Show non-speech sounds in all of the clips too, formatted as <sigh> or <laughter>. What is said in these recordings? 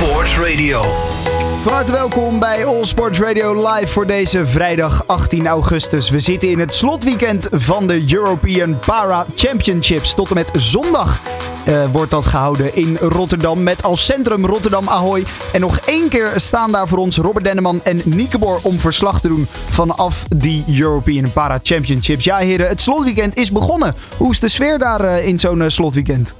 Sports Radio. Van harte welkom bij All Sports Radio live voor deze vrijdag 18 augustus. We zitten in het slotweekend van de European Para Championships. Tot en met zondag uh, wordt dat gehouden in Rotterdam met als centrum Rotterdam Ahoy. En nog één keer staan daar voor ons Robert Denneman en Nieke Boer om verslag te doen vanaf die European Para Championships. Ja heren, het slotweekend is begonnen. Hoe is de sfeer daar uh, in zo'n uh, slotweekend?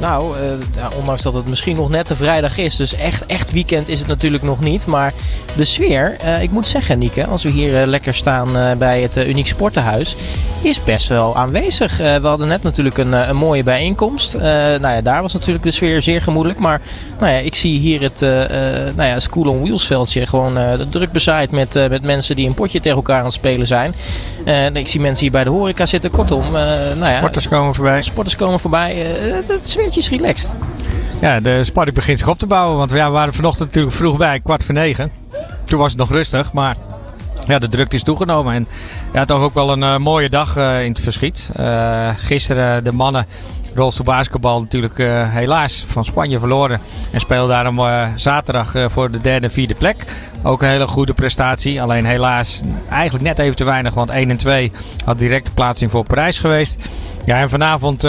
Nou, uh, ja, ondanks dat het misschien nog net de vrijdag is. Dus echt, echt weekend is het natuurlijk nog niet. Maar de sfeer, uh, ik moet zeggen, Nieke, als we hier uh, lekker staan bij het Uniek Sportenhuis, is best wel aanwezig. we hadden net natuurlijk een, een mooie bijeenkomst. nou ja, daar was natuurlijk de sfeer zeer gemoedelijk. Maar nou ja, ik zie hier het nou ja, School on Wheels veldje gewoon druk bezaaid met, met mensen die een potje tegen elkaar aan het spelen zijn. ik zie mensen hier bij de horeca zitten. Kortom, nou ja, sporters komen voorbij. Sporters komen voorbij. het sfeer is relaxed. Ja, de spanning begint zich op te bouwen. Want ja, we waren vanochtend natuurlijk vroeg bij, kwart voor negen. Toen was het nog rustig, maar ja, de drukte is toegenomen. En ja, toch ook wel een uh, mooie dag uh, in het verschiet. Uh, gisteren de mannen rolstoelbasketbal natuurlijk uh, helaas van Spanje verloren. En speelde daarom uh, zaterdag uh, voor de derde en vierde plek. Ook een hele goede prestatie. Alleen helaas eigenlijk net even te weinig. Want 1 en 2 had directe plaatsing voor Parijs geweest. Ja, en vanavond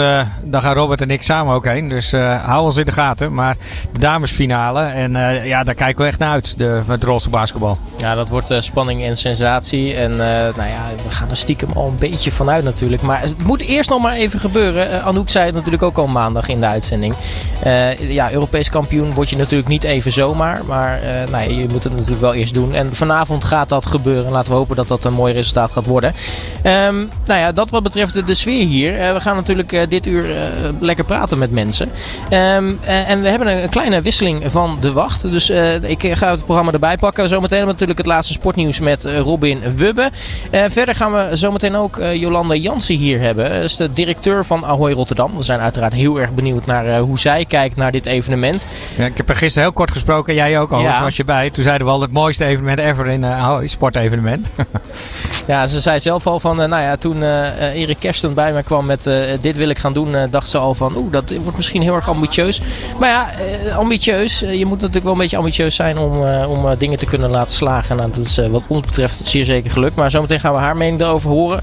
dan gaan Robert en ik samen ook heen. Dus hou ons in de gaten. Maar de damesfinale. En ja, daar kijken we echt naar uit. De, het rolstoel basketbal. Ja, dat wordt spanning en sensatie. En nou ja, we gaan er stiekem al een beetje vanuit natuurlijk. Maar het moet eerst nog maar even gebeuren. Anouk zei natuurlijk ook al maandag in de uitzending. ja, Europees kampioen word je natuurlijk niet even zomaar. Maar nou ja, je moet het natuurlijk wel eerst doen. En vanavond gaat dat gebeuren. Laten we hopen dat dat een mooi resultaat gaat worden. Um, nou ja, dat wat betreft de, sfeer hier. Uh, we gaan natuurlijk dit uur lekker praten met mensen. Um, en we hebben een, een, kleine wisseling van de wacht. Dus ik ga het programma erbij pakken. Zometeen natuurlijk het laatste sportnieuws met Robin Wubbe. verder gaan we zometeen ook Jolanda Jansen hier hebben. Dat is de directeur van Ahoy Rotterdam. We zijn uiteraard heel erg benieuwd naar hoe zij kijkt naar dit evenement. Ja, ik heb er gisteren heel kort gesproken. Jij ook al, ja. was je bij. Toen zeiden we al het mooiste evenement ever in Ahoy, sportevenement. <laughs> ja, ze zei zelf al van, nou ja, toen Erik Kersten bij mij kwam met uh, dit wil ik gaan doen, uh, dacht ze al van oeh, dat wordt misschien heel erg ambitieus. Maar ja, uh, ambitieus. je moet natuurlijk wel een beetje ambitieus zijn om, om dingen te kunnen laten slagen. Nou, dat is wat ons betreft zeer zeker gelukt. Maar zometeen gaan we haar mening erover horen.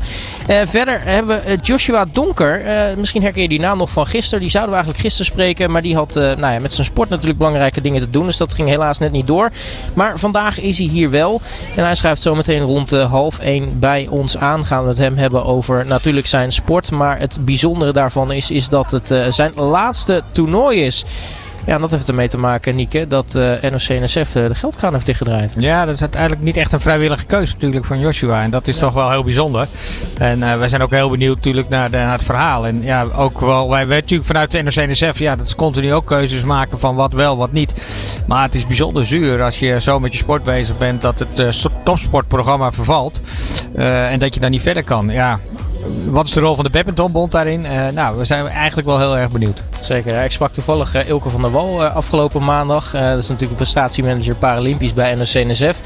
verder hebben we Joshua Donker. misschien herken je die naam nog van gisteren. Die zouden we eigenlijk gisteren spreken. Maar die had nou ja, met zijn sport natuurlijk belangrijke dingen te doen. Dus dat ging helaas net niet door. Maar vandaag is hij hier wel. En hij schrijft zometeen rond half één bij ons aan. Gaan we het hem hebben over natuurlijk zijn sport. Maar het bijzondere daarvan is, is dat het uh, zijn laatste toernooi is. Ja, en dat heeft ermee te maken, Nieke, dat uh, NOC-NSF uh, de geldkraan heeft dichtgedraaid. Ja, dat is uiteindelijk niet echt een vrijwillige keuze natuurlijk van Joshua. En dat is ja. toch wel heel bijzonder. En uh, wij zijn ook heel benieuwd natuurlijk naar, de, naar, het verhaal. En ja, ook wel, wij weten natuurlijk vanuit de NOC-NSF, ja, dat is continu ook keuzes maken van wat wel, wat niet. Maar het is bijzonder zuur als je zo met je sport bezig bent dat het topsportprogramma vervalt. en dat je dan niet verder kan. Ja, wat is de rol van de badmintonbond daarin? Uh, nou, we zijn eigenlijk wel heel erg benieuwd. Zeker. Ik sprak toevallig uh, Ilke van der Wal uh, afgelopen maandag. dat is natuurlijk een prestatiemanager Paralympisch bij NOC-NSF.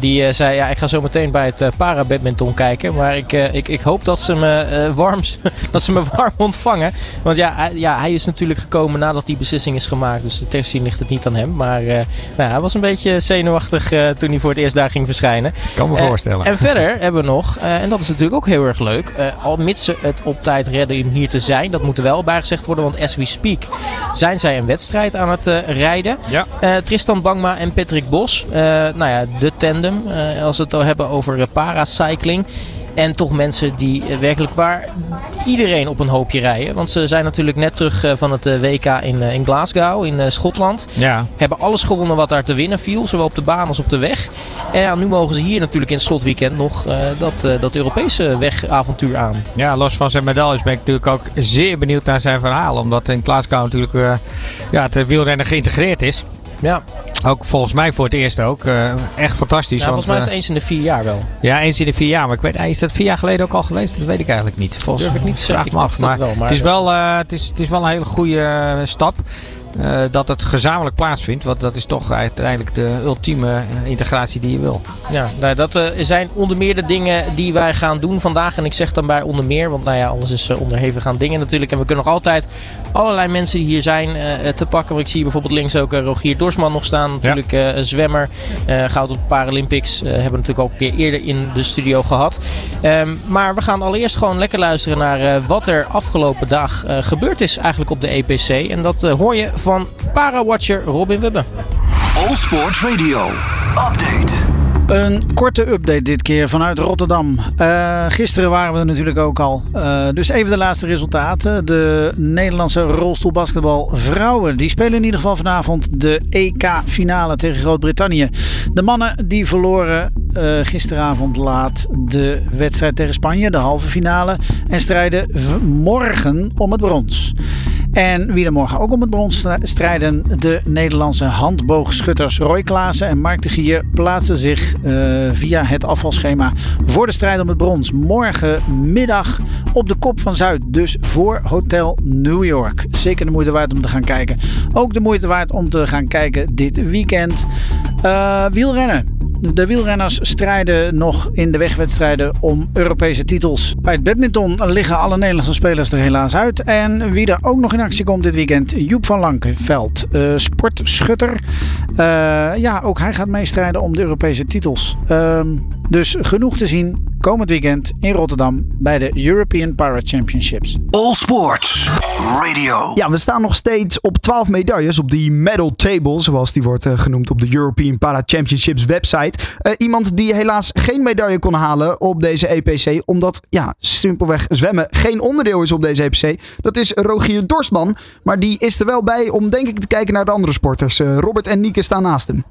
die zei, ja, ik ga zo meteen bij het para-badminton kijken. Maar ik, ik, ik hoop dat ze, me, warm, <laughs> dat ze me warm ontvangen. Want ja, hij, ja, hij is natuurlijk gekomen nadat die beslissing is gemaakt. Dus de testing ligt het niet aan hem. Maar nou, hij was een beetje zenuwachtig toen hij voor het eerst daar ging verschijnen. Ik kan me voorstellen. En verder hebben we nog, en dat is natuurlijk ook heel erg leuk al mits ze het op tijd redden om hier te zijn. Dat moet er wel bijgezegd worden, want as we speak zijn zij een wedstrijd aan het uh, rijden. Ja. Uh, Tristan Bangma en Patrick Bos. Nou ja, de tandem. als we het al hebben over paracycling. En toch mensen die werkelijk waar iedereen op een hoopje rijden. Want ze zijn natuurlijk net terug van het WK in, in Glasgow in Schotland. Ja. Hebben alles gewonnen wat daar te winnen viel. Zowel op de baan als op de weg. En ja, nu mogen ze hier natuurlijk in het slotweekend nog uh, dat, uh, dat Europese wegavontuur aan. Ja, los van zijn medailles ben ik natuurlijk ook zeer benieuwd naar zijn verhaal. Omdat in Glasgow natuurlijk uh, ja, het wielrennen geïntegreerd is. Ja. Ook volgens mij voor het eerst ook. Uh, echt fantastisch. Ja, volgens mij is het eens in de vier jaar wel. Ja, eens in de vier jaar. Maar ik weet, is dat vier jaar geleden ook al geweest? Dat weet ik eigenlijk niet. Volgens Durf ik niet vraag me af. Maar, wel, maar het, is wel, uh, het, is, het is wel een hele goede stap. Uh, dat het gezamenlijk plaatsvindt. Want dat is toch uiteindelijk de ultieme integratie die je wil. Ja, nou, dat uh, zijn onder meer de dingen die wij gaan doen vandaag. En ik zeg dan bij onder meer, want nou ja, alles is uh, onderhevig aan dingen natuurlijk. En we kunnen nog altijd allerlei mensen die hier zijn te pakken. Want ik zie bijvoorbeeld links ook Rogier Dorsman nog staan. Natuurlijk ja. zwemmer. goud op de Paralympics. hebben we natuurlijk ook een keer eerder in de studio gehad. Um, maar we gaan allereerst gewoon lekker luisteren naar wat er afgelopen dag gebeurd is eigenlijk op de EPC. En dat hoor je van Parawatcher Robin Webbe. All Sports Radio. Update. Een korte update dit keer vanuit Rotterdam. Uh, gisteren waren we er natuurlijk ook al. Uh, dus even de laatste resultaten. De Nederlandse rolstoelbasketbal vrouwen. Die spelen in ieder geval vanavond de EK-finale tegen Groot-Brittannië. De mannen die verloren uh, gisteravond laat de wedstrijd tegen Spanje. De halve finale. En strijden morgen om het brons. En wie er morgen ook om het brons strijden, de Nederlandse handboogschutters Roy Klaassen en Mark de Gier plaatsen zich uh, via het afvalschema voor de strijd om het brons. Morgenmiddag op de kop van Zuid, dus voor Hotel New York. Zeker de moeite waard om te gaan kijken. Ook de moeite waard om te gaan kijken dit weekend. Uh, wielrennen. De wielrenners strijden nog in de wegwedstrijden om Europese titels. Bij het badminton liggen alle Nederlandse spelers er helaas uit. En wie er ook nog in actie komt dit weekend, Joep van Lankeveld, uh, sportschutter. Uh, ja, ook hij gaat meestrijden om de Europese titels. Uh, dus genoeg te zien komend weekend in Rotterdam bij de European Para Championships. All Sports Radio. Ja, we staan nog steeds op 12 medailles op die medal table, zoals die wordt uh, genoemd op de European Para Championships website. Uh, iemand die helaas geen medaille kon halen op deze EPC, omdat ja, simpelweg zwemmen geen onderdeel is op deze EPC. Dat is Rogier Dorsman, maar die is er wel bij om denk ik te kijken naar de andere sporters. Uh, Robert en Nieke staan naast hem.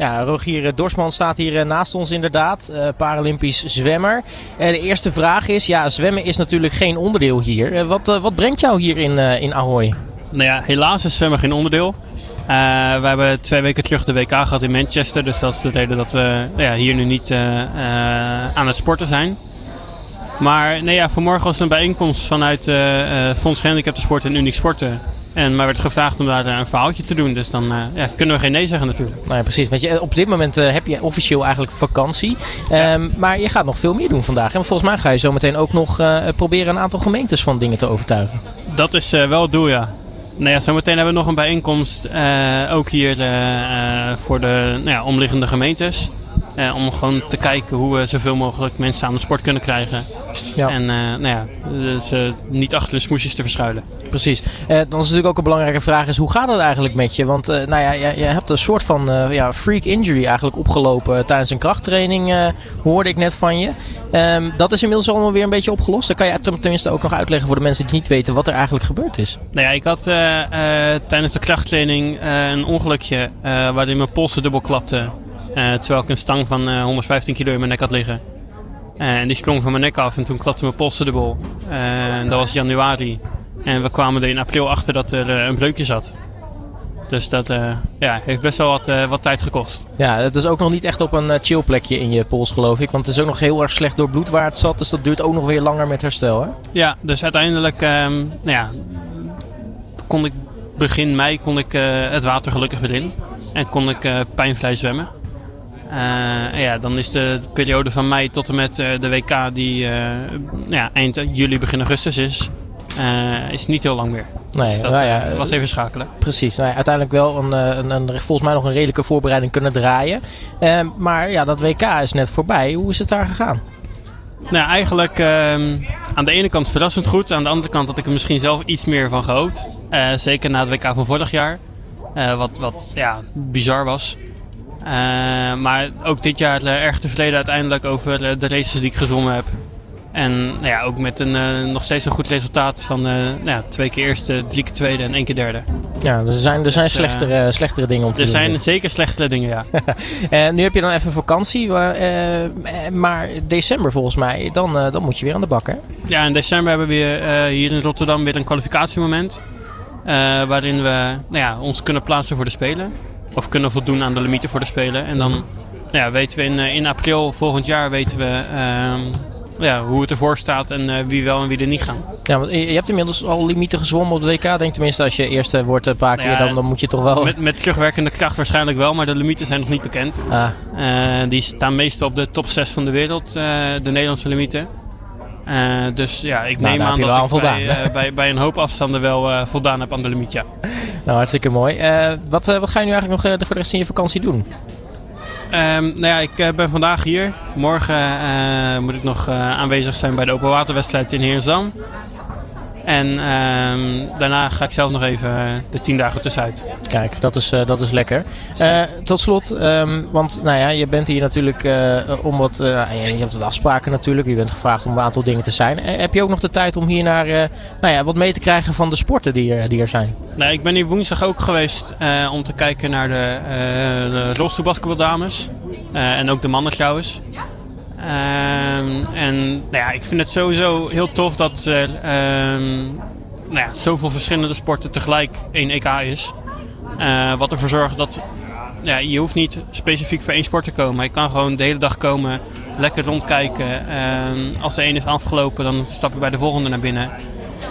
Ja, Rogier Dorsman staat hier naast ons inderdaad, uh, Paralympisch zwemmer. De eerste vraag is, ja, zwemmen is natuurlijk geen onderdeel hier. Uh, wat, wat brengt jou hier in, in Ahoy? Nou ja, helaas is zwemmen geen onderdeel. we hebben twee weken terug de WK gehad in Manchester, dus dat is de reden dat we ja, hier nu niet aan het sporten zijn. Maar nee, ja, vanmorgen was er een bijeenkomst vanuit Fonds Gehandicapten Sport en Uniek Sporten. En mij werd gevraagd om daar een verhaaltje te doen. Dus dan uh, ja, kunnen we geen nee zeggen natuurlijk. Nou ja, precies. Want je, op dit moment uh, heb je officieel eigenlijk vakantie. Um, maar je gaat nog veel meer doen vandaag. En volgens mij ga je zo meteen ook nog uh, proberen een aantal gemeentes van dingen te overtuigen. Dat is wel het doel, ja. Nou ja, zometeen hebben we nog een bijeenkomst. ook hier voor de nou ja, omliggende gemeentes. Uh, om gewoon te kijken hoe we zoveel mogelijk mensen aan de sport kunnen krijgen. Ja. En uh, nou ja, ze niet achter de smoesjes te verschuilen. Precies. Uh, dan is natuurlijk ook een belangrijke vraag is, hoe gaat het eigenlijk met je? Want nou ja, je, je, hebt een soort van ja, freak injury eigenlijk opgelopen tijdens een krachttraining, hoorde ik net van je. Um, dat is inmiddels allemaal weer een beetje opgelost. Dan kan je tenminste ook nog uitleggen voor de mensen die niet weten wat er eigenlijk gebeurd is. Nou ja, ik had tijdens de krachttraining een ongelukje waarin mijn polsen dubbel klapte. Terwijl ik een stang van uh, 115 kilo in mijn nek had liggen. En die sprong van mijn nek af en toen klapte mijn polsen dubbel. dat was januari. En we kwamen er in april achter dat er een breukje zat. Dus dat ja, heeft best wel wat, wat tijd gekost. Ja, het is ook nog niet echt op een chill plekje in je pols geloof ik. Want het is ook nog heel erg slecht door bloed waar het zat. Dus dat duurt ook nog weer langer met herstel hè? Ja, dus uiteindelijk um, nou ja, kon ik begin mei kon ik, het water gelukkig weer in. En kon ik pijnvrij zwemmen. Ja, dan is de periode van mei tot en met de WK die uh, ja, eind juli, begin augustus is, is niet heel lang meer. Nee, dus dat nou ja, was even schakelen. Precies. Nou ja, uiteindelijk wel een, een, een, volgens mij nog een redelijke voorbereiding kunnen draaien. maar ja, dat WK is net voorbij. Hoe is het daar gegaan? Nou, eigenlijk ehm, aan de ene kant verrassend goed. Aan de andere kant had ik er misschien zelf iets meer van gehoopt. zeker na het WK van vorig jaar. wat wat ja, bizar was. Uh, maar ook dit jaar uh, erg tevreden uiteindelijk over uh, de races die ik gezongen heb. En nou ja, ook met een, nog steeds een goed resultaat van nou ja, twee keer eerste, drie keer tweede en één keer derde. Ja, dus er zijn, er zijn dus, slechtere, slechtere dingen om te er doen. Er zijn zeker slechtere dingen, ja. <laughs> en nu heb je dan even vakantie, maar december volgens mij, dan, dan moet je weer aan de bak hè? Ja, in december hebben we hier in Rotterdam weer een kwalificatiemoment. waarin we nou ja, ons kunnen plaatsen voor de Spelen of kunnen voldoen aan de limieten voor de Spelen. En dan ja, weten we in, eh, in april volgend jaar weten we, um, ja, hoe het ervoor staat en eh, wie wel en wie er niet gaan. Ja, want je hebt inmiddels al limieten gezwommen op de WK. Denk tenminste, als je eerste wordt een paar Nou keer, ja, dan, dan moet je toch wel... Met, met terugwerkende kracht waarschijnlijk wel, maar de limieten zijn nog niet bekend. Ah, Eh, die staan meestal op de top 6 van de wereld, eh, de Nederlandse limieten. Eh, dus ja, ik Nou, neem aan dat ik bij, eh, bij, bij een hoop afstanden wel eh, voldaan heb aan de limiet, ja. <laughs> nou, hartstikke mooi. Eh, wat, eh, wat ga je nu eigenlijk nog eh, voor de rest van je vakantie doen? Ehm, nou ja, ik eh, ben vandaag hier. Morgen eh, moet ik nog eh, aanwezig zijn bij de open waterwedstrijd in Heerzam. En ehm, daarna ga ik zelf nog even eh, de tien dagen tussenuit. Kijk, dat is, eh, dat is lekker. Eh, tot slot, ehm, want nou ja, je bent hier natuurlijk om wat, eh, je hebt wat afspraken natuurlijk. Je bent gevraagd om een aantal dingen te zijn. Heb je ook nog de tijd om hier naar, nou ja, wat mee te krijgen van de sporten die er, die er zijn? Nou, ik ben hier woensdag ook geweest om te kijken naar de, uh, de rolstoelbasketbaldames. En ook de mannen trouwens. Ehm, en nou ja, ik vind het sowieso heel tof dat er ehm, nou ja, zoveel verschillende sporten tegelijk één EK is. Eh, wat ervoor zorgt dat ja, je hoeft niet specifiek voor één sport te komen. Je kan gewoon de hele dag komen, lekker rondkijken. Ehm, als de ene is afgelopen, dan stap je bij de volgende naar binnen.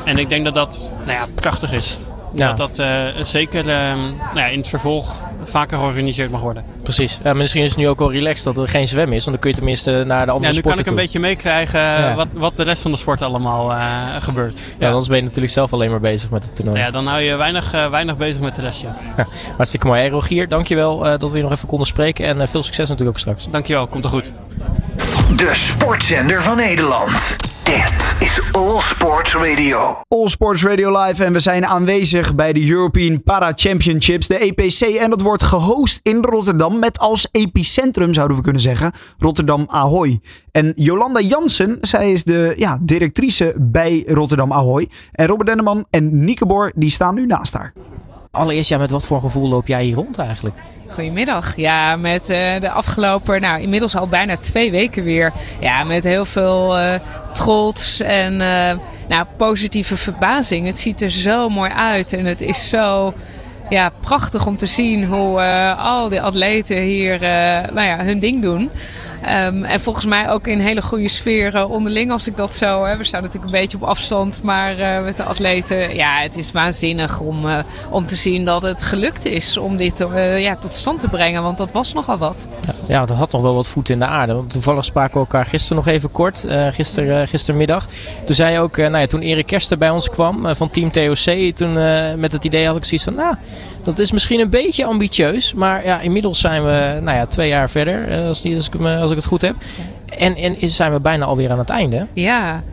En ik denk dat dat nou ja, prachtig is. Ja. Dat dat eh, zeker nou ja, in het vervolg vaker georganiseerd mag worden. Precies. Eh, misschien is het nu ook wel relaxed dat er geen zwem is. Want dan kun je tenminste naar de andere Ja, nu kan ik een beetje meekrijgen Ja. wat, wat de rest van de sport allemaal eh, gebeurt. Ja, anders ben je natuurlijk zelf alleen maar bezig met het toernooi. Ja, dan hou je weinig, eh, weinig bezig met de rest. Ja. <laughs> Hartstikke mooi. Hey, Rogier, dankjewel eh dat we je nog even konden spreken. En eh, veel succes natuurlijk ook straks. Dankjewel, komt er goed. De sportzender van Nederland. Dit is All Sports Radio. All Sports Radio Live en we zijn aanwezig bij de European Para Championships, de EPC. En dat wordt gehost in Rotterdam met als epicentrum, zouden we kunnen zeggen, Rotterdam Ahoy. En Jolanda Jansen, zij is de ja, directrice bij Rotterdam Ahoy. En Robert Denneman en Nieke Boer, die staan nu naast haar. Allereerst, ja, met wat voor gevoel loop jij hier rond eigenlijk? Goedemiddag. Ja, met eh, de afgelopen, nou inmiddels al bijna twee weken weer. Ja, met heel veel eh, trots en eh, nou, positieve verbazing. Het ziet er zo mooi uit en het is zo ja, prachtig om te zien hoe eh, al die atleten hier eh, nou ja, hun ding doen. Ehm, en volgens mij ook in hele goede sfeer onderling, als ik dat zo. Hè. We staan natuurlijk een beetje op afstand, maar eh, met de atleten. Ja, het is waanzinnig om, om te zien dat het gelukt is om dit ja, tot stand te brengen. Want dat was nogal wat. Ja, dat had nog wel wat voet in de aarde. Want toevallig spraken we elkaar gisteren nog even kort. gister, gistermiddag. Toen zei je ook, nou ja, toen Erik Kersten bij ons kwam van Team TOC. Toen met het idee had ik zoiets van, nou, dat is misschien een beetje ambitieus. Maar ja, inmiddels zijn we, nou ja, twee jaar verder. eh, als, die, als, ik, me- als ik het goed heb. En, en zijn we bijna alweer aan het einde. Ja.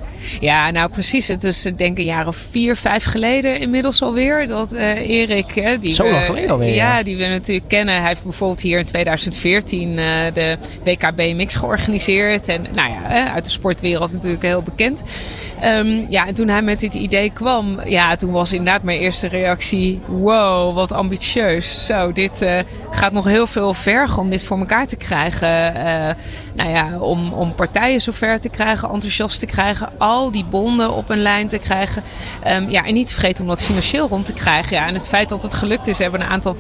Ja, nou precies. Het is eh, denk ik een jaar of vier, vijf geleden inmiddels alweer. Dat eh Erik, hè, die Zo we, lang geleden alweer, Ja, ja. die we natuurlijk kennen. Hij heeft bijvoorbeeld hier in 2014 eh, de WKB Mix georganiseerd. En nou ja, eh, uit de sportwereld natuurlijk heel bekend. Ehm, ja, en toen hij met dit idee kwam, ja, toen was inderdaad mijn eerste reactie: wow, wat ambitieus. Zo, dit eh, gaat nog heel veel vergen om dit voor elkaar te krijgen. Eh, nou ja, om, om partijen zover te krijgen, enthousiast te krijgen, al die bonden op een lijn te krijgen. Ehm, ja, en niet te vergeten om dat financieel rond te krijgen. Ja, en het feit dat het gelukt is, hebben een aantal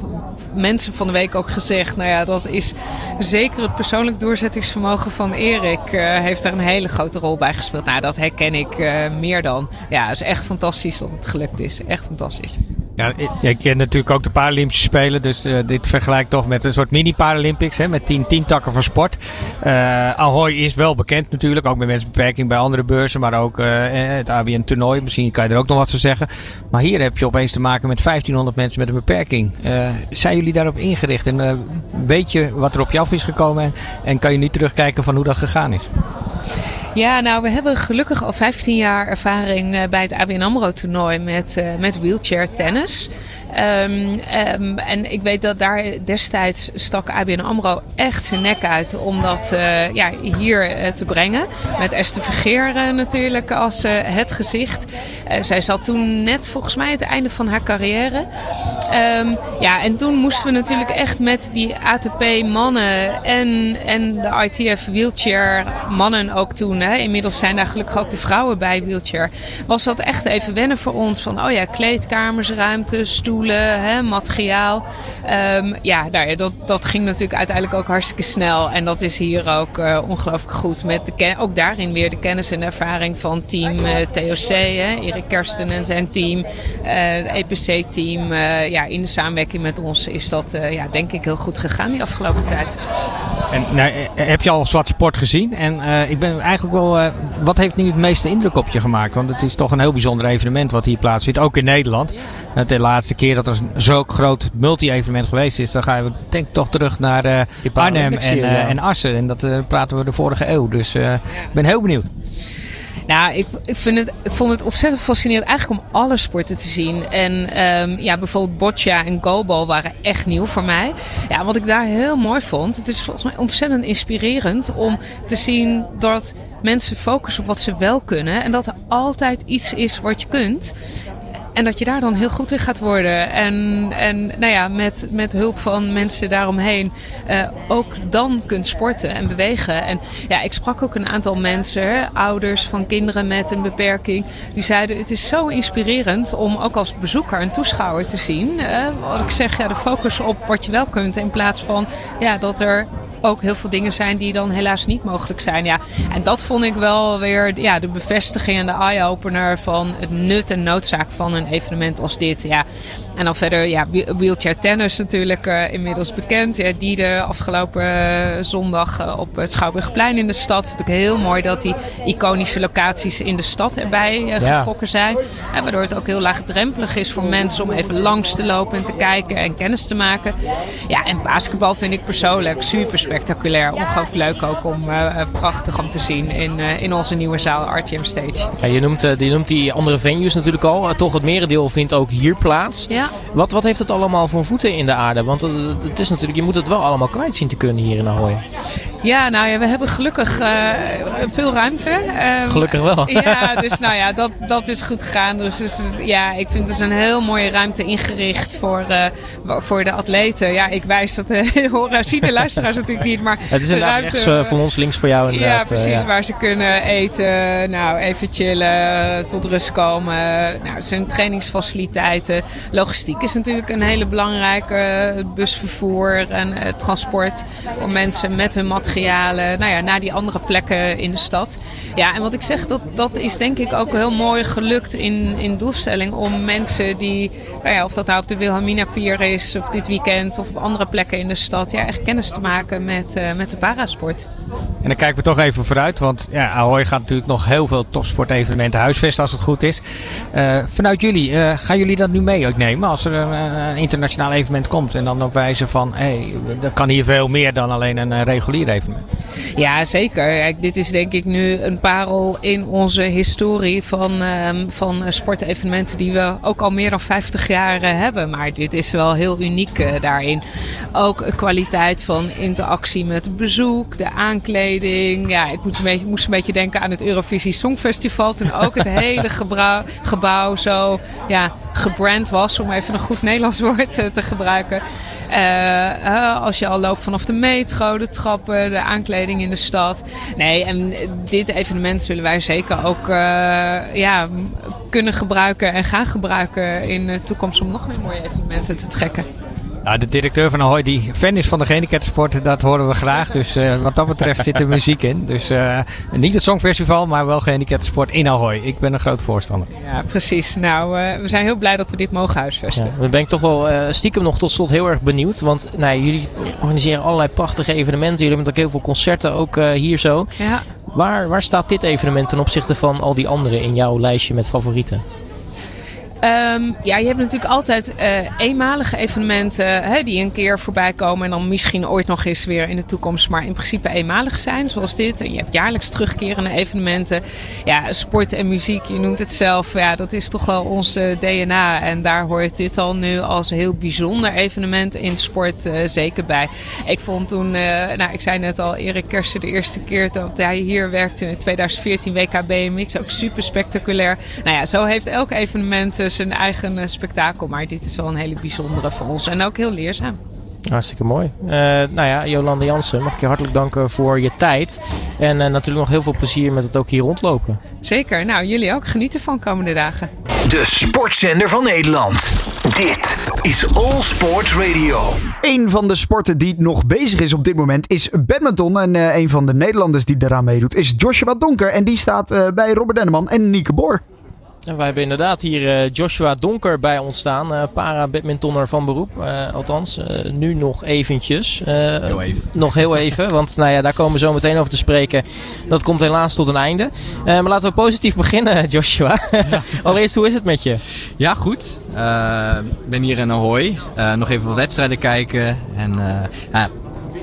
mensen van de week ook gezegd. Nou ja, dat is zeker het persoonlijk doorzettingsvermogen van Erik. eh, heeft daar een hele grote rol bij gespeeld. Nou, dat herken ik meer dan. Ja, het is echt fantastisch dat het gelukt is. Echt fantastisch. Ja, ik, ken natuurlijk ook de Paralympische Spelen. Dus eh, dit vergelijkt toch met een soort mini-Paralympics. Met tien, takken van sport. Eh Ahoy is wel bekend natuurlijk. Ook met mensen beperking bij andere beurzen. Maar ook eh, het ABN toernooi. Misschien kan je er ook nog wat van zeggen. Maar hier heb je opeens te maken met 1500 mensen met een beperking. Eh, zijn jullie daarop ingericht? En eh, weet je wat er op je af is gekomen? En, en kan je nu terugkijken van hoe dat gegaan is? Ja, nou, we hebben gelukkig al 15 jaar ervaring eh, bij het ABN AMRO toernooi met, eh, met wheelchair tennis. Ehm, ehm, en ik weet dat daar destijds stak ABN AMRO echt zijn nek uit om dat eh, ja, hier te brengen. Met Esther Vergeer natuurlijk als het gezicht. Zij zat toen net volgens mij het einde van haar carrière. Ehm, ja, en toen moesten we natuurlijk echt met die ATP mannen en, en de ITF wheelchair mannen ook toen inmiddels zijn daar gelukkig ook de vrouwen bij wheelchair, was dat echt even wennen voor ons. Van oh ja, kleedkamers, ruimte, stoelen, hè, materiaal. Ehm, ja, nou ja dat, dat ging natuurlijk uiteindelijk ook hartstikke snel. En dat is hier ook uh, ongelooflijk goed. Met de ook daarin weer de kennis en ervaring van team uh, TOC, hè, Erik Kersten en zijn team, uh, het EPC-team. ja, in de samenwerking met ons is dat ja, denk ik heel goed gegaan die afgelopen tijd. En nou, heb je al zwart sport gezien? En ik ben eigenlijk wel. wat heeft nu het meeste indruk op je gemaakt? Want het is toch een heel bijzonder evenement wat hier plaatsvindt, ook in Nederland. De laatste keer dat er zo'n groot multi-evenement geweest is, dan gaan we denk ik toch terug naar uh, Arnhem en, en Assen. En dat praten we de vorige eeuw. Dus ik ben heel benieuwd. Nou, ik, ik, vind het, ik vond het ontzettend fascinerend eigenlijk om alle sporten te zien. En um, ja, bijvoorbeeld boccia en goalball waren echt nieuw voor mij. Ja, wat ik daar heel mooi vond, het is volgens mij ontzettend inspirerend om te zien dat mensen focussen op wat ze wel kunnen. En dat er altijd iets is wat je kunt. En dat je daar dan heel goed in gaat worden. En, en nou ja, met, met hulp van mensen daaromheen uh, ook dan kunt sporten en bewegen. En ja, ik sprak ook een aantal mensen, ouders van kinderen met een beperking. Die zeiden het is zo inspirerend om ook als bezoeker en toeschouwer te zien. Uh, wat ik zeg, ja, de focus op wat je wel kunt. In plaats van ja, dat er ook heel veel dingen zijn die dan helaas niet mogelijk zijn. Ja. En dat vond ik wel weer ja, de bevestiging en de eye-opener van het nut en noodzaak van een evenement als dit. Ja. En dan verder, ja, wheelchair tennis natuurlijk uh, inmiddels bekend. Ja, die de afgelopen uh, zondag uh, op het Schouwburgplein in de stad. Vond ik heel mooi dat die iconische locaties in de stad erbij ja. getrokken zijn. En waardoor het ook heel laagdrempelig is voor mensen om even langs te lopen en te kijken en kennis te maken. Ja, en basketbal vind ik persoonlijk super spectaculair. Ongelooflijk leuk ook om prachtig om te zien in, in onze nieuwe zaal RTM Stage. Ja, je, noemt, je noemt die andere venues natuurlijk al. toch het merendeel vindt ook hier plaats. Ja. Wat, wat heeft het allemaal voor voeten in de aarde? Want het is natuurlijk, je moet het wel allemaal kwijt zien te kunnen hier in Ahoy. Ja, nou ja, we hebben gelukkig uh, veel ruimte. Um, gelukkig wel. <laughs> Ja, dus nou ja, dat, dat is goed gegaan. Dus, dus ja, ik vind het een heel mooie ruimte ingericht voor, uh, voor de atleten. Ja, ik wijs dat <laughs> uh, horen, zien de <laughs> luisteraars natuurlijk niet. Maar het is een ruimte rechts van ons, links voor jou inderdaad. Ja, precies. Ja. Waar ze kunnen eten, nou even chillen, tot rust komen. Nou, het zijn trainingsfaciliteiten. Logistiek is natuurlijk een hele belangrijke. busvervoer en transport om mensen met hun nou ja, naar die andere plekken in de stad. Ja, en wat ik zeg, dat, dat is denk ik ook heel mooi gelukt in, in doelstelling om mensen die, nou ja, of dat nou op de Wilhelmina Pier is, of dit weekend, of op andere plekken in de stad, ja, echt kennis te maken met, uh, met de parasport. En dan kijken we toch even vooruit, want ja, Ahoy gaat natuurlijk nog heel veel topsportevenementen huisvesten als het goed is. Uh, vanuit jullie, uh, gaan jullie dat nu mee nemen als er een, internationaal evenement komt en dan op wijze van, hé, hey, er kan hier veel meer dan alleen een evenement? Ja, zeker. dit is denk ik nu een parel in onze historie van, um, van sportevenementen die we ook al meer dan 50 jaar uh, hebben. Maar dit is wel heel uniek uh, daarin. Ook kwaliteit van interactie met bezoek, de aankleding. Ja, ik moest een beetje, moest een beetje denken aan het Eurovisie Songfestival. Toen ook het <laughs> hele gebouw, gebouw zo ja, gebrand was, om even een goed Nederlands woord te gebruiken. Uh, als je al loopt vanaf de metro, de trappen, de aankleding in de stad. Nee, en dit evenement zullen wij zeker ook uh, ja, kunnen gebruiken en gaan gebruiken in de toekomst om nog meer mooie evenementen te trekken. Nou, de directeur van Ahoy die fan is van de gehandicaptensport, dat horen we graag. Dus uh, wat dat betreft zit er muziek in. Dus uh, niet het Songfestival, maar wel gehandicaptensport in Ahoy. Ik ben een groot voorstander. Ja, precies. Nou, uh, we zijn heel blij dat we dit mogen huisvesten. Ja, dan ben ik toch wel stiekem nog tot slot heel erg benieuwd. Want nou, jullie organiseren allerlei prachtige evenementen. Jullie hebben ook heel veel concerten, ook hier zo. Ja. Waar, waar staat dit evenement ten opzichte van al die andere in jouw lijstje met favorieten? Um, ja, je hebt natuurlijk altijd uh, eenmalige evenementen hè, die een keer voorbij komen en dan misschien ooit nog eens weer in de toekomst, maar in principe eenmalig zijn, zoals dit. En je hebt jaarlijks terugkerende evenementen. Ja, sport en muziek, je noemt het zelf, ja, dat is toch wel ons DNA. En daar hoort dit al nu als heel bijzonder evenement in sport zeker bij. Ik vond toen, nou, ik zei net al, Erik Kersen de eerste keer dat hij hier werkte in 2014 WK BMX, ook super spectaculair. Nou ja, zo heeft elk evenement zijn eigen spektakel. Maar dit is wel een hele bijzondere voor ons en ook heel leerzaam. Hartstikke mooi. Uh, nou ja, Jolande Jansen, mag ik je hartelijk danken voor je tijd. En uh, natuurlijk nog heel veel plezier met het ook hier rondlopen. Zeker. Nou, jullie ook. Genieten van komende dagen. De sportzender van Nederland. Dit is All Sports Radio. Een van de sporten die nog bezig is op dit moment is badminton. En uh, een van de Nederlanders die daaraan meedoet is Joshua Donker. En die staat bij Robert Denneman en Nieke Boor. En wij hebben inderdaad hier uh, Joshua Donker bij ons staan. Uh, para-badmintonner van beroep. Uh, althans, nu nog eventjes. heel even. Nog heel even. Want nou ja, daar komen we zo meteen over te spreken. Dat komt helaas tot een einde. maar laten we positief <laughs> beginnen, Joshua. Ja. <laughs> Allereerst, hoe is het met je? Ja, goed. Ik ben hier in Ahoy. nog even wat wedstrijden kijken. En ja,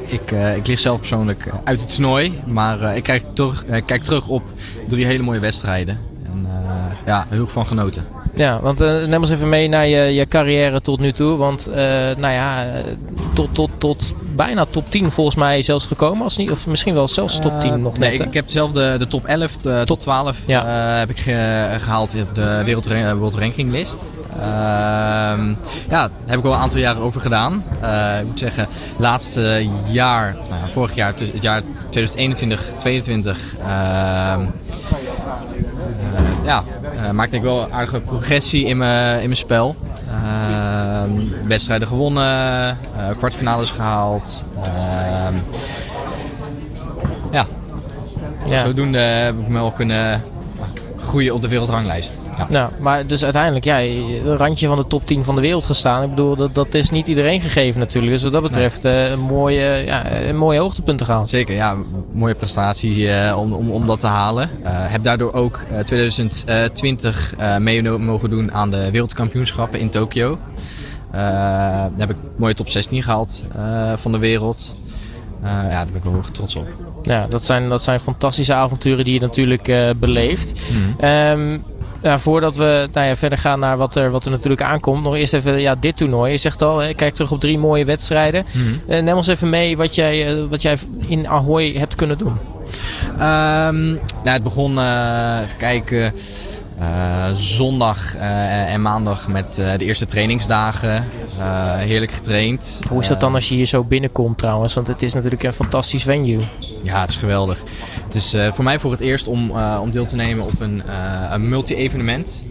ik, ik lig zelf persoonlijk uit het toernooi. Maar ik kijk terug, kijk terug op drie hele mooie wedstrijden ja, heel van genoten. Ja, want uh, neem ons even mee naar je, je carrière tot nu toe. Want uh, nou ja, tot, tot, tot bijna top 10 volgens mij zelfs gekomen. Als niet, of misschien wel zelfs top 10 nog nee, net. Ik, ik, heb zelf de, de top 11, de, top 12 ja. uh, heb ik ge, gehaald op de wereld, world ranking list. Ehm, ja, daar heb ik al een aantal jaren over gedaan. ik moet zeggen, laatste jaar, nou, vorig jaar, het jaar 2021, 2022 ja, uh, maakte ik wel aardige progressie in mijn, in mijn spel. Uh, wedstrijden gewonnen, uh, kwartfinales gehaald. Ja. ja, zodoende heb ik me wel kunnen groeien op de wereldranglijst. Ja. Nou, maar dus uiteindelijk, ja, een randje van de top 10 van de wereld gestaan. Ik bedoel, dat, dat is niet iedereen gegeven natuurlijk. Dus wat dat betreft nee. uh, een, mooie, ja, een mooie hoogtepunten gehaald. Zeker, ja. Mooie prestatie uh, om, om, om dat te halen. Uh, heb daardoor ook 2020 mee mogen doen aan de wereldkampioenschappen in Tokio. daar heb ik mooie top 16 gehaald van de wereld. Ja, daar ben ik wel heel trots op. Ja, dat zijn, dat zijn fantastische avonturen die je natuurlijk uh, beleeft. Mm. Um, ja, voordat we nou ja, verder gaan naar wat er, wat er natuurlijk aankomt, nog eerst even ja, dit toernooi. Je zegt al, kijk terug op drie mooie wedstrijden. Mm. Uh, neem ons even mee wat jij, uh, wat jij in Ahoy hebt kunnen doen. Um, nou, het begon, even kijken. Uh, zondag uh, en maandag met uh, de eerste trainingsdagen. heerlijk getraind. Hoe is dat dan als je hier zo binnenkomt trouwens? Want het is natuurlijk een fantastisch venue. Ja, het is geweldig. Het is voor mij voor het eerst om, om deel te nemen op een, een multi-evenement.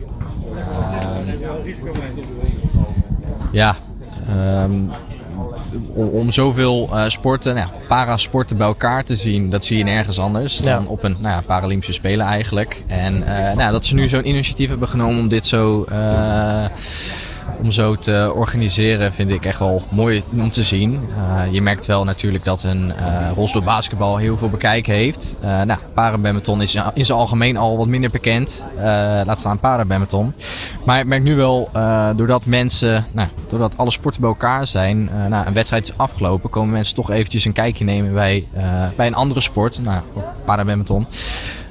ja, um, om zoveel uh, sporten, nou, parasporten bij elkaar te zien, dat zie je nergens anders dan op een nou ja, Paralympische Spelen eigenlijk. En uh, nou, dat ze nu zo'n initiatief hebben genomen om dit zo uh, om zo te organiseren vind ik echt wel mooi om te zien. Uh, je merkt wel natuurlijk dat een uh, rolstoel basketbal heel veel bekijk heeft. Uh, nou, is in zijn algemeen al wat minder bekend. laat staan parabadminton. Maar ik merk nu wel, doordat mensen, nou, doordat alle sporten bij elkaar zijn, nou, een wedstrijd is afgelopen, komen mensen toch eventjes een kijkje nemen bij, bij een andere sport, nou, parabadminton.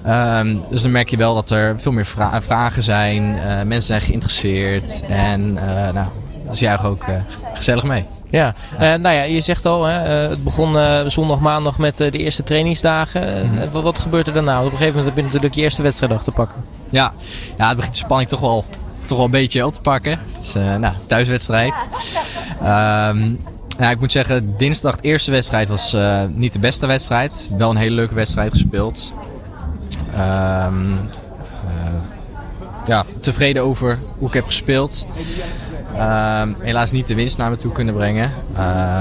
Um, dus dan merk je wel dat er veel meer vra vragen zijn. Uh, mensen zijn geïnteresseerd. En uh, nou, juich ook uh, gezellig mee. Ja, ja. nou ja, je zegt al, hè, het begon zondag, maandag met de eerste trainingsdagen. Mm -hmm. wat, wat, gebeurt er daarna? Op een gegeven moment heb je natuurlijk je eerste wedstrijd te pakken. Ja, ja het begint de spanning toch wel, toch wel een beetje op te pakken. Het is nou, thuiswedstrijd. Um, ja, ik moet zeggen, dinsdag de eerste wedstrijd was niet de beste wedstrijd. Wel een hele leuke wedstrijd gespeeld. Um, uh, ja, tevreden over hoe ik heb gespeeld. Um, helaas niet de winst naar me toe kunnen brengen.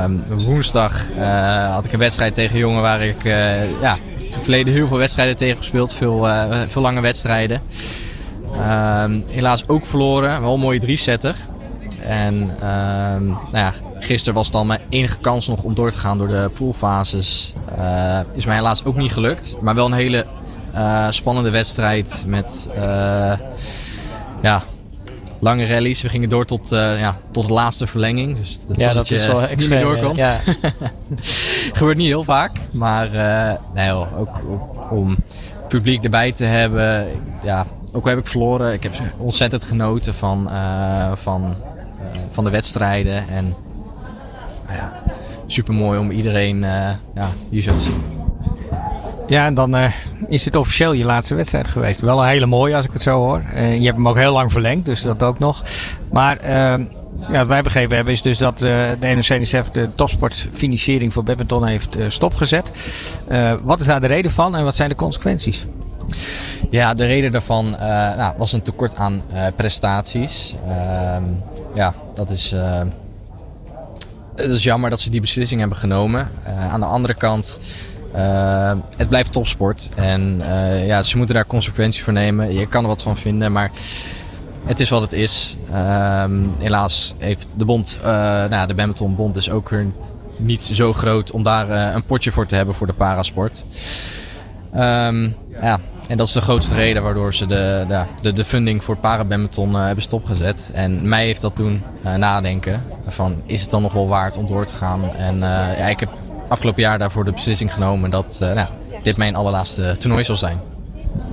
Um, woensdag uh, had ik een wedstrijd tegen jongen waar ik uh, ja, in het verleden heel veel wedstrijden tegen gespeeld. Veel, veel lange wedstrijden. helaas ook verloren. Wel een mooie drie-setter. En nou ja, gisteren was dan mijn enige kans nog om door te gaan door de poolfases. is mij helaas ook niet gelukt. Maar wel een hele spannende wedstrijd met uh, ja, lange rallies. We gingen door tot, uh, ja, tot de laatste verlenging. Dus dat, ja, dat is wel extreem. doorkomt. Ja. <laughs> Gebeurt niet heel vaak. Maar nee, joh, ook om publiek erbij te hebben. Ja, ook al heb ik verloren. Ik heb ontzettend genoten van, van, van de wedstrijden. En ja, super mooi om iedereen ja, hier zo te zien. Ja, en dan uh, is het officieel je laatste wedstrijd geweest. Wel een hele mooie als ik het zo hoor. Uh, je hebt hem ook heel lang verlengd, dus dat ook nog. Maar uh, ja, wat wij begrepen hebben is dus dat uh, de NOC-NSF de topsportfinanciering voor badminton heeft stopgezet. Wat is daar de reden van en wat zijn de consequenties? Ja, de reden daarvan nou, was een tekort aan prestaties. Ehm, ja, dat is, het is jammer dat ze die beslissing hebben genomen. aan de andere kant uh, het blijft topsport. En uh, ja, ze moeten daar consequenties voor nemen. Je kan er wat van vinden, maar het is wat het is. Uh, helaas heeft de bond, uh, nou, de badmintonbond is ook weer niet zo groot om daar een potje voor te hebben voor de parasport. Um, ja, en dat is de grootste reden waardoor ze de, de, de, de funding voor parabadminton hebben stopgezet. En mij heeft dat doen nadenken van is het dan nog wel waard om door te gaan. En ja, ik heb afgelopen jaar daarvoor de beslissing genomen dat uh, nou, dit mijn allerlaatste toernooi zal zijn.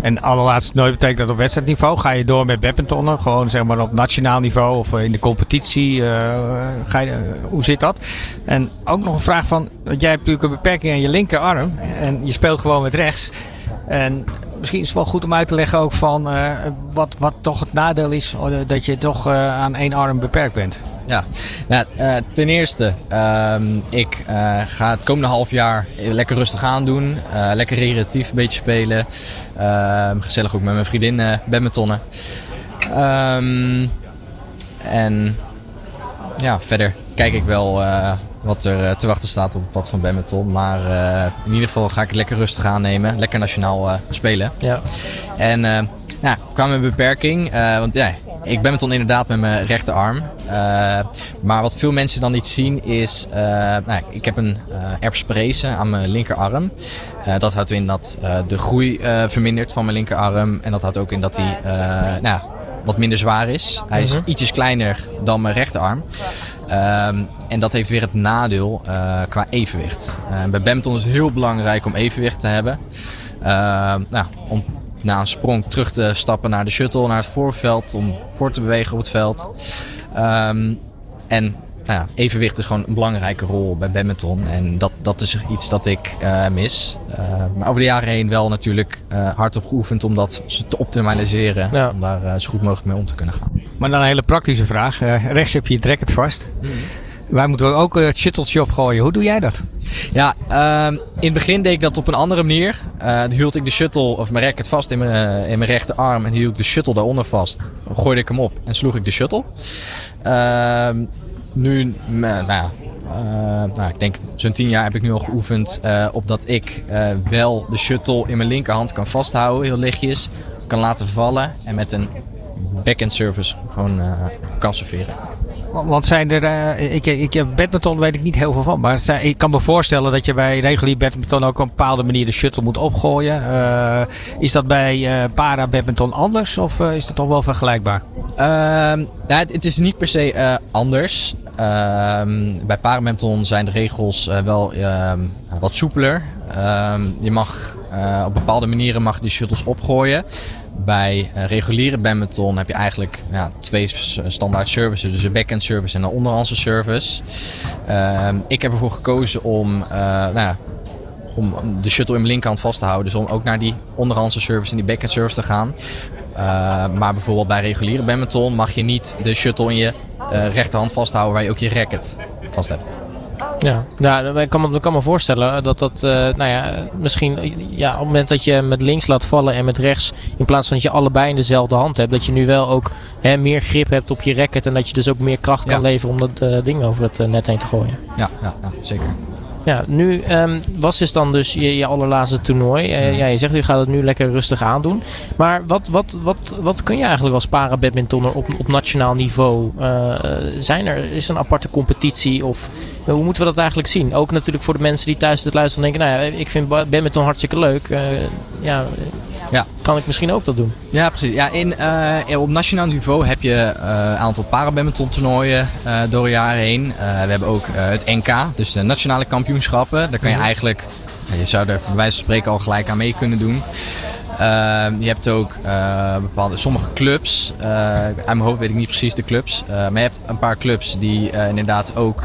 En allerlaatste toernooi betekent dat op wedstrijdniveau? Ga je door met badmintonnen? Gewoon zeg maar op nationaal niveau of in de competitie? Uh, ga je, hoe zit dat? En ook nog een vraag van, want jij hebt natuurlijk een beperking aan je linkerarm en je speelt gewoon met rechts. En misschien is het wel goed om uit te leggen ook van wat, wat toch het nadeel is dat je toch aan één arm beperkt bent. Ja, nou, uh, ten eerste, um, ik ga het komende half jaar lekker rustig aan doen. lekker recreatief een beetje spelen. Ehm, gezellig ook met mijn vriendin badmintonnen. Um, en ja, verder kijk ik wel wat er te wachten staat op het pad van badminton. Maar in ieder geval ga ik het lekker rustig aannemen. Lekker nationaal spelen. Ja. En ja, kwam een beperking. want ja, ik ben dan inderdaad met mijn rechterarm. maar wat veel mensen dan niet zien is... nou, ik heb een uh, aan mijn linkerarm. dat houdt in dat de groei vermindert van mijn linkerarm. En dat houdt ook in dat hij nou, wat minder zwaar is. Hij is mm -hmm. ietsjes kleiner dan mijn rechterarm. Um, en dat heeft weer het nadeel uh, qua evenwicht. Uh, bij badminton is het heel belangrijk om evenwicht te hebben. Uh, nou, om na een sprong terug te stappen naar de shuttle, naar het voorveld, om voor te bewegen op het veld. Um, en nou ja, evenwicht is gewoon een belangrijke rol bij badminton. En dat, dat is iets dat ik uh, mis. Uh, maar over de jaren heen wel natuurlijk uh, hard op geoefend om dat te optimaliseren. Ja. Om daar zo goed mogelijk mee om te kunnen gaan. Maar dan een hele praktische vraag. rechts heb je het racket vast. Mm. Wij moeten ook het shutteltje opgooien. Hoe doe jij dat? Ja, uh, in het begin deed ik dat op een andere manier. Uh, dan hield ik de shuttle of mijn racket vast in mijn, uh, in mijn rechterarm en hield ik de shuttle daaronder vast. Gooide ik hem op en sloeg ik de shuttle. Uh, nu, nou ja, nou, ik denk zo'n tien jaar heb ik nu al geoefend op dat ik wel de shuttle in mijn linkerhand kan vasthouden, heel lichtjes, kan laten vallen en met een backhand service gewoon kan serveren. Want zijn er, uh, ik, ik, badminton weet ik niet heel veel van. Maar ik kan me voorstellen dat je bij regulier badminton ook op een bepaalde manier de shuttle moet opgooien. Uh, is dat bij uh, para badminton anders of is dat toch wel vergelijkbaar? Ehm, ja, het, het, is niet per se anders. Ehm, bij para badminton zijn de regels wel ehm, wat soepeler. je mag op bepaalde manieren mag die shuttles opgooien. Bij uh, reguliere badminton heb je eigenlijk ja, twee standaard services. Dus een backend service en een onderhandse service. Uh, ik heb ervoor gekozen om, uh, nou ja, om de shuttle in mijn linkerhand vast te houden. Dus om ook naar die onderhandse service en die backend service te gaan. maar bijvoorbeeld bij reguliere badminton mag je niet de shuttle in je rechterhand vasthouden waar je ook je racket vast hebt. Ja, ja ik, kan me, ik kan me voorstellen dat dat, uh, nou ja, misschien ja, op het moment dat je met links laat vallen en met rechts, in plaats van dat je allebei in dezelfde hand hebt, dat je nu wel ook hè, meer grip hebt op je racket en dat je dus ook meer kracht kan leveren om dat uh, ding over het net heen te gooien. Ja, ja, ja zeker. Ja, nu um, was dus dan dus je, je allerlaatste toernooi. Uh, ja, je zegt, u gaat het nu lekker rustig aandoen. Maar wat, wat, wat, wat kun je eigenlijk als para-badmintonner op, op nationaal niveau? Uh, zijn er, is er een aparte competitie? Of hoe moeten we dat eigenlijk zien? Ook natuurlijk voor de mensen die thuis het luisteren denken... nou ja, ik vind badminton hartstikke leuk. Ja, ja. Kan ik misschien ook dat doen? Ja, precies. Ja, in, uh, op nationaal niveau heb je een uh, aantal parabadminton toernooien uh, door de jaren heen. we hebben ook het NK, dus de nationale kampioenschappen. Daar kan je mhm. eigenlijk, je zou er bij wijze van spreken al gelijk aan mee kunnen doen. je hebt ook bepaalde, sommige clubs, uh, uit mijn hoofd weet ik niet precies de clubs, maar je hebt een paar clubs die inderdaad ook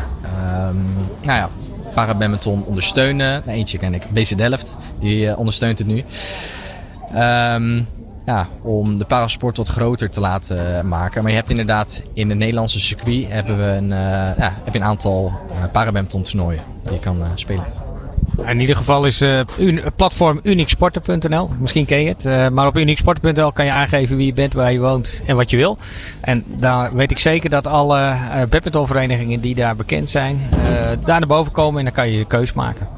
um, nou ja, parabadminton ondersteunen. Nou, eentje ken ik, BC Delft, die ondersteunt het nu. Um, ja, om de parasport wat groter te laten maken. Maar je hebt inderdaad in het Nederlandse circuit hebben we een, eh, ja, heb je een aantal uh, parabadminton toernooien die je kan uh, spelen. In ieder geval is uh, platform unieksporten.nl. Misschien ken je het. Uh, maar op unieksporten.nl kan je aangeven wie je bent, waar je woont en wat je wil. En daar weet ik zeker dat alle uh, badmintonverenigingen die daar bekend zijn, daar naar boven komen en dan kan je je keus maken.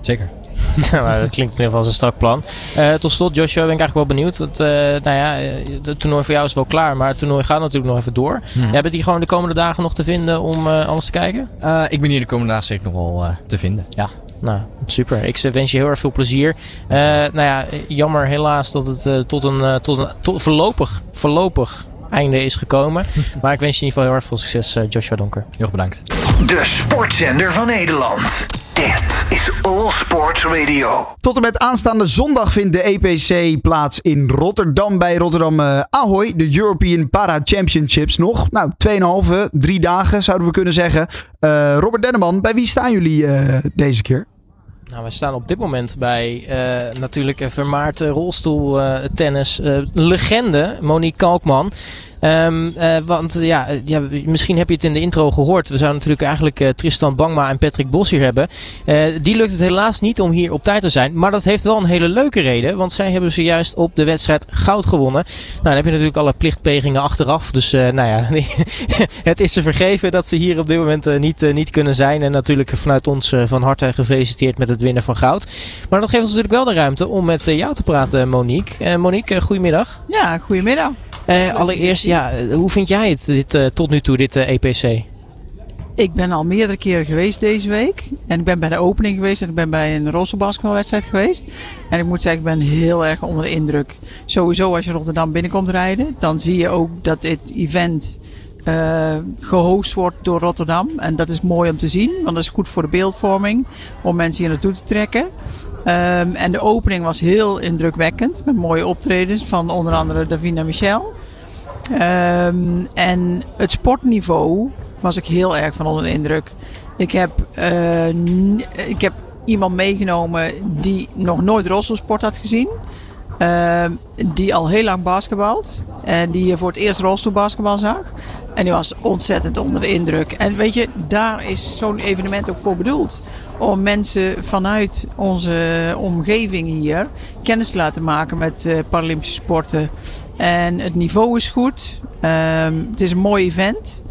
Zeker. <laughs> Ja, dat klinkt in ieder geval als een strak plan. Uh, tot slot, Joshua, ben ik eigenlijk wel benieuwd. Dat, uh, nou ja, het toernooi voor jou is wel klaar, maar het toernooi gaat natuurlijk nog even door. Hmm. Jij bent hier gewoon de komende dagen nog te vinden om alles te kijken? ik ben hier de komende dagen zeker nog wel te vinden, ja. Nou, super. Ik wens je heel erg veel plezier. nou ja, jammer helaas dat het tot een, tot een tot voorlopig, voorlopig einde is gekomen. <laughs> maar ik wens je in ieder geval heel erg veel succes, Joshua Donker. Heel erg bedankt. De sportzender van Nederland. Dit is All Sports Radio. Tot en met aanstaande zondag vindt de EPC plaats in Rotterdam bij Rotterdam uh, Ahoy. De European Para Championships nog. Nou, 2,5, 3 dagen zouden we kunnen zeggen. Uh, Robert Denneman, bij wie staan jullie uh, deze keer? Nou, we staan op dit moment bij uh, natuurlijk vermaard rolstoeltennis legende Monique Kalkman. Um, uh, want ja, ja, misschien heb je het in de intro gehoord. We zouden natuurlijk eigenlijk uh, Tristan Bangma en Patrick Bos hier hebben. Die lukt het helaas niet om hier op tijd te zijn. Maar dat heeft wel een hele leuke reden. Want zij hebben zojuist op de wedstrijd goud gewonnen. Nou, dan heb je natuurlijk alle plichtpegingen achteraf. Dus nou ja, <laughs> het is ze vergeven dat ze hier op dit moment niet, niet kunnen zijn. En natuurlijk vanuit ons van harte gefeliciteerd met het winnen van goud. Maar dat geeft ons natuurlijk wel de ruimte om met jou te praten, Monique. Monique, goedemiddag. Ja, goedemiddag. Uh, allereerst, ja, hoe vind jij het dit, uh, tot nu toe, dit EPC? Ik ben al meerdere keren geweest deze week. En ik ben bij de opening geweest en ik ben bij een rolstoelbasketbalwedstrijd geweest. En ik moet zeggen, ik ben heel erg onder de indruk. Sowieso als je Rotterdam binnenkomt rijden, dan zie je ook dat dit event gehost wordt door Rotterdam. En dat is mooi om te zien, want dat is goed voor de beeldvorming. Om mensen hier naartoe te trekken. Um, en de opening was heel indrukwekkend. Met mooie optredens van onder andere Davina Michel. Um, en het sportniveau was ik heel erg van onder de indruk. Ik heb, uh, ik heb iemand meegenomen die nog nooit rolstoelsport had gezien. Uh, die al heel lang basketbalt. En die voor het eerst rolstoelbasketbal zag. En die was ontzettend onder de indruk. En weet je, daar is zo'n evenement ook voor bedoeld. Om mensen vanuit onze omgeving hier kennis te laten maken met uh, Paralympische sporten. En het niveau is goed. Um, het is een mooi event.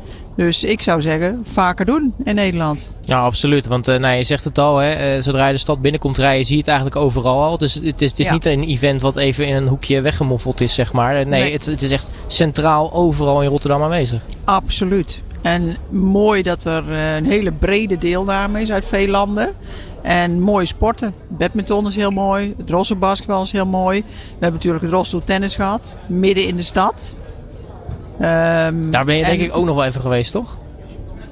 Dus ik zou zeggen, vaker doen in Nederland. Ja, absoluut. Want uh, nou, je zegt het al, hè, uh, zodra je de stad binnenkomt rijden, zie je het eigenlijk overal al. Dus het is, het is ja. niet een event wat even in een hoekje weggemoffeld is, zeg maar. Nee, nee. Het, het, is echt centraal overal in Rotterdam aanwezig. Absoluut. En mooi dat er uh, een hele brede deelname is uit veel landen. En mooie sporten. Badminton is heel mooi. Het rolstoelbasketbal is heel mooi. We hebben natuurlijk het rolstoeltennis gehad. Midden in de stad. Um, Daar ben je denk ik ook nog wel even geweest, toch?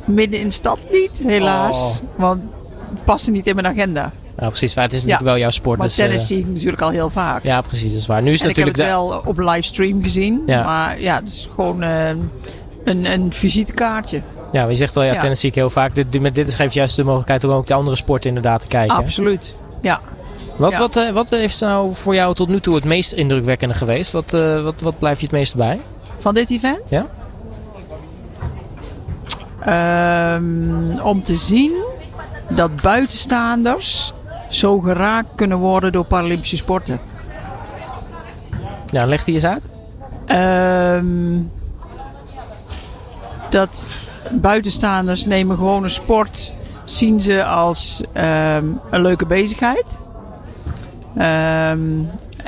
Midden in de stad niet, helaas. Oh. Want het paste niet in mijn agenda. Ja, precies. Maar het is natuurlijk ja. wel jouw sport. Maar dus, tennis uh, zie ik natuurlijk al heel vaak. Ja, precies. Dat is waar. Nu is en natuurlijk ik heb het wel op livestream gezien. Ja. Maar ja, het is gewoon uh, een, een visitekaartje. Ja, je zegt wel, ja, tennis zie ik heel vaak. Dit, met dit geeft juist de mogelijkheid om ook de andere sporten inderdaad te kijken. Absoluut, ja. Wat, wat, uh, wat heeft nou voor jou tot nu toe het meest indrukwekkende geweest? Wat, wat, wat blijf je het meest bij? Van dit event? Ja. Um, om te zien dat buitenstaanders zo geraakt kunnen worden door Paralympische sporten. Ja, leg die eens uit. Um, dat buitenstaanders nemen gewoon een sport, zien ze als um, een leuke bezigheid.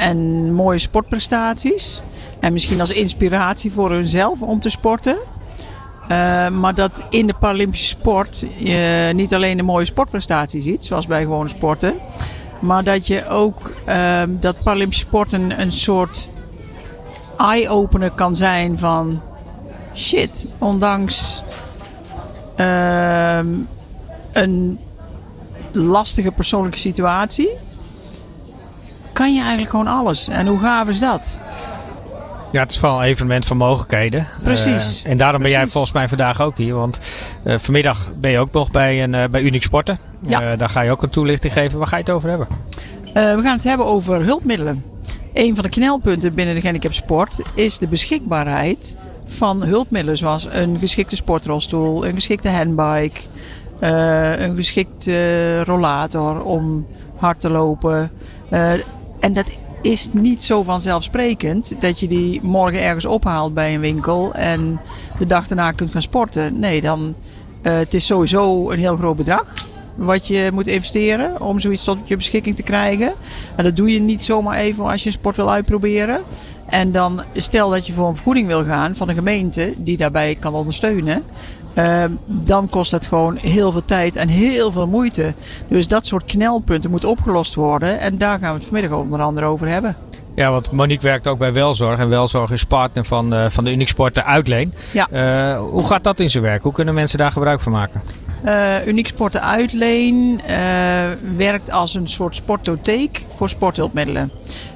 En mooie sportprestaties. En misschien als inspiratie voor hunzelf om te sporten. Uh, maar dat in de Paralympische sport je niet alleen een mooie sportprestatie ziet, zoals bij gewone sporten. Maar dat je ook uh, dat Paralympische sport een, een soort eye-opener kan zijn van shit, ondanks uh, een lastige persoonlijke situatie, kan je eigenlijk gewoon alles. En hoe gaaf is dat? Ja, het is vooral een evenement van mogelijkheden. Precies. Uh, en daarom Precies. ben jij volgens mij vandaag ook hier. Want uh, vanmiddag ben je ook nog bij, een, uh, bij Unique Sporten. Ja. daar ga je ook een toelichting geven. Waar ga je het over hebben? we gaan het hebben over hulpmiddelen. een van de knelpunten binnen de gehandicapsport is de beschikbaarheid van hulpmiddelen zoals een geschikte sportrolstoel, een geschikte handbike, een geschikte rollator om hard te lopen. En dat is niet zo vanzelfsprekend dat je die morgen ergens ophaalt bij een winkel en de dag daarna kunt gaan sporten. Nee, dan uh, het is sowieso een heel groot bedrag wat je moet investeren om zoiets tot je beschikking te krijgen. En dat doe je niet zomaar even als je een sport wil uitproberen. En dan stel dat je voor een vergoeding wil gaan van een gemeente die daarbij kan ondersteunen. Uh, dan kost dat gewoon heel veel tijd en heel veel moeite. Dus dat soort knelpunten moeten opgelost worden. En daar gaan we het vanmiddag onder andere over hebben. Ja, want Monique werkt ook bij Welzorg. En Welzorg is partner van, uh, van de Unique Uitleen. Ja. Uh, hoe gaat dat in zijn werk? Hoe kunnen mensen daar gebruik van maken? Uh, Uniek Sporten Uitleen werkt als een soort sportotheek voor sporthulpmiddelen.